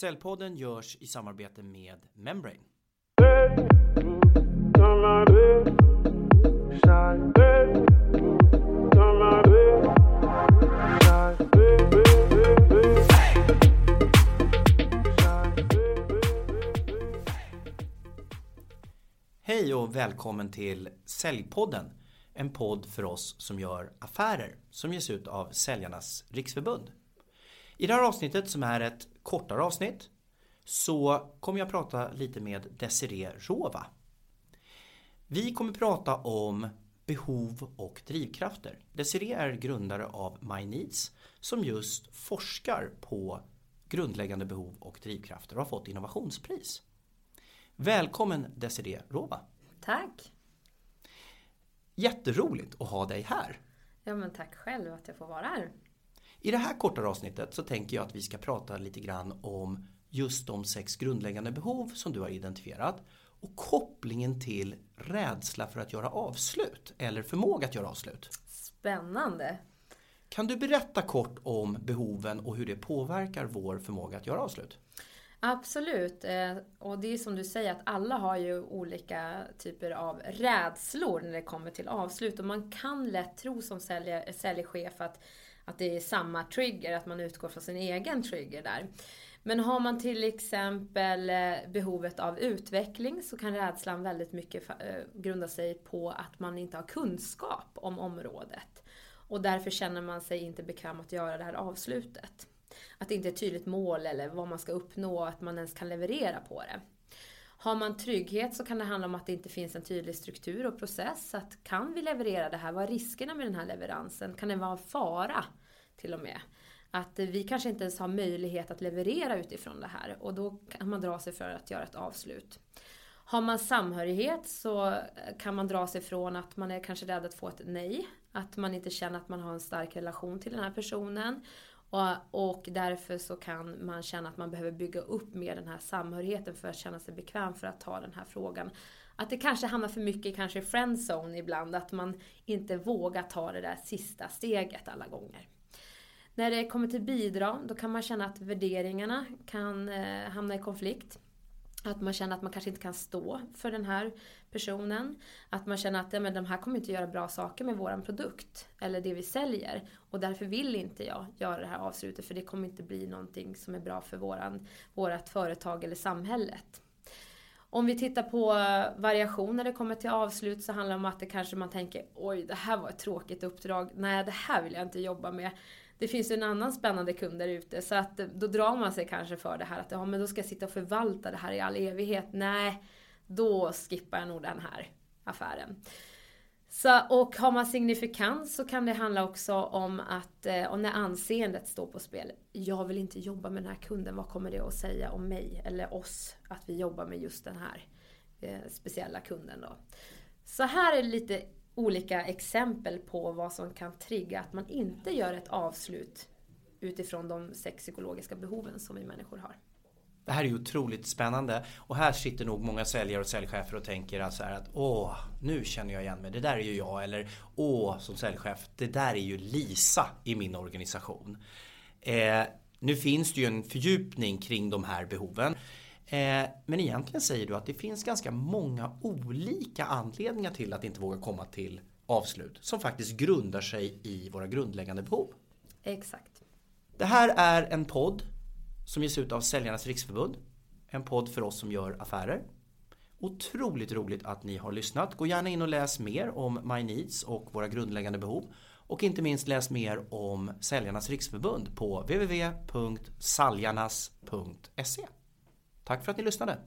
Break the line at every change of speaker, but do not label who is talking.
Cellpodden görs i samarbete med Membrane. Hej och välkommen till Säljpodden. En podd för oss som gör affärer som ges ut av Säljarnas Riksförbund. I det här avsnittet som är ett kortare avsnitt så kommer jag prata lite med Desiree Rova. Vi kommer prata om behov och drivkrafter. Desiree är grundare av My Needs som just forskar på grundläggande behov och drivkrafter och har fått innovationspris. Välkommen Desiree Rova.
Tack!
Jätteroligt att ha dig här.
Ja men tack själv att jag får vara här.
I det här kortare avsnittet så tänker jag att vi ska prata lite grann om just de sex grundläggande behov som du har identifierat och kopplingen till rädsla för att göra avslut eller förmåga att göra avslut.
Spännande!
Kan du berätta kort om behoven och hur det påverkar vår förmåga att göra avslut?
Absolut. Eh, och det är som du säger att alla har ju olika typer av rädslor när det kommer till avslut. Och man kan lätt tro som säljchef att, att det är samma trigger, att man utgår från sin egen trigger där. Men har man till exempel eh, behovet av utveckling så kan rädslan väldigt mycket eh, grunda sig på att man inte har kunskap om området. Och därför känner man sig inte bekväm att göra det här avslutet. Att det inte är ett tydligt mål eller vad man ska uppnå, att man ens kan leverera på det. Har man trygghet så kan det handla om att det inte finns en tydlig struktur och process. Att kan vi leverera det här? Vad är riskerna med den här leveransen? Kan det vara en fara till och med? Att vi kanske inte ens har möjlighet att leverera utifrån det här och då kan man dra sig för att göra ett avslut. Har man samhörighet så kan man dra sig från att man är kanske rädd att få ett nej. Att man inte känner att man har en stark relation till den här personen. Och, och därför så kan man känna att man behöver bygga upp mer den här samhörigheten för att känna sig bekväm för att ta den här frågan. Att det kanske hamnar för mycket kanske i friendzone ibland, att man inte vågar ta det där sista steget alla gånger. När det kommer till bidrag, då kan man känna att värderingarna kan eh, hamna i konflikt. Att man känner att man kanske inte kan stå för den här personen. Att man känner att ja, men de här kommer inte göra bra saker med våran produkt. Eller det vi säljer. Och därför vill inte jag göra det här avslutet för det kommer inte bli någonting som är bra för våran, vårat företag eller samhället. Om vi tittar på variation när det kommer till avslut så handlar det om att det kanske man tänker oj det här var ett tråkigt uppdrag. Nej det här vill jag inte jobba med det finns ju en annan spännande kund där ute. Så att då drar man sig kanske för det här att ja, men då ska jag sitta och förvalta det här i all evighet. Nej, då skippar jag nog den här affären. Så, och har man signifikans så kan det handla också om att, eh, och när anseendet står på spel. Jag vill inte jobba med den här kunden, vad kommer det att säga om mig eller oss? Att vi jobbar med just den här eh, speciella kunden då. Så här är lite olika exempel på vad som kan trigga att man inte gör ett avslut utifrån de sex psykologiska behoven som vi människor har.
Det här är ju otroligt spännande och här sitter nog många säljare och säljchefer och tänker så här att åh, nu känner jag igen mig, det där är ju jag eller åh, som säljchef, det där är ju Lisa i min organisation. Eh, nu finns det ju en fördjupning kring de här behoven. Eh, men egentligen säger du att det finns ganska många olika anledningar till att inte våga komma till avslut som faktiskt grundar sig i våra grundläggande behov.
Exakt.
Det här är en podd som ges ut av Säljarnas Riksförbund. En podd för oss som gör affärer. Otroligt roligt att ni har lyssnat. Gå gärna in och läs mer om My Needs och våra grundläggande behov. Och inte minst läs mer om Säljarnas Riksförbund på www.saljarnas.se. Tack för att ni lyssnade.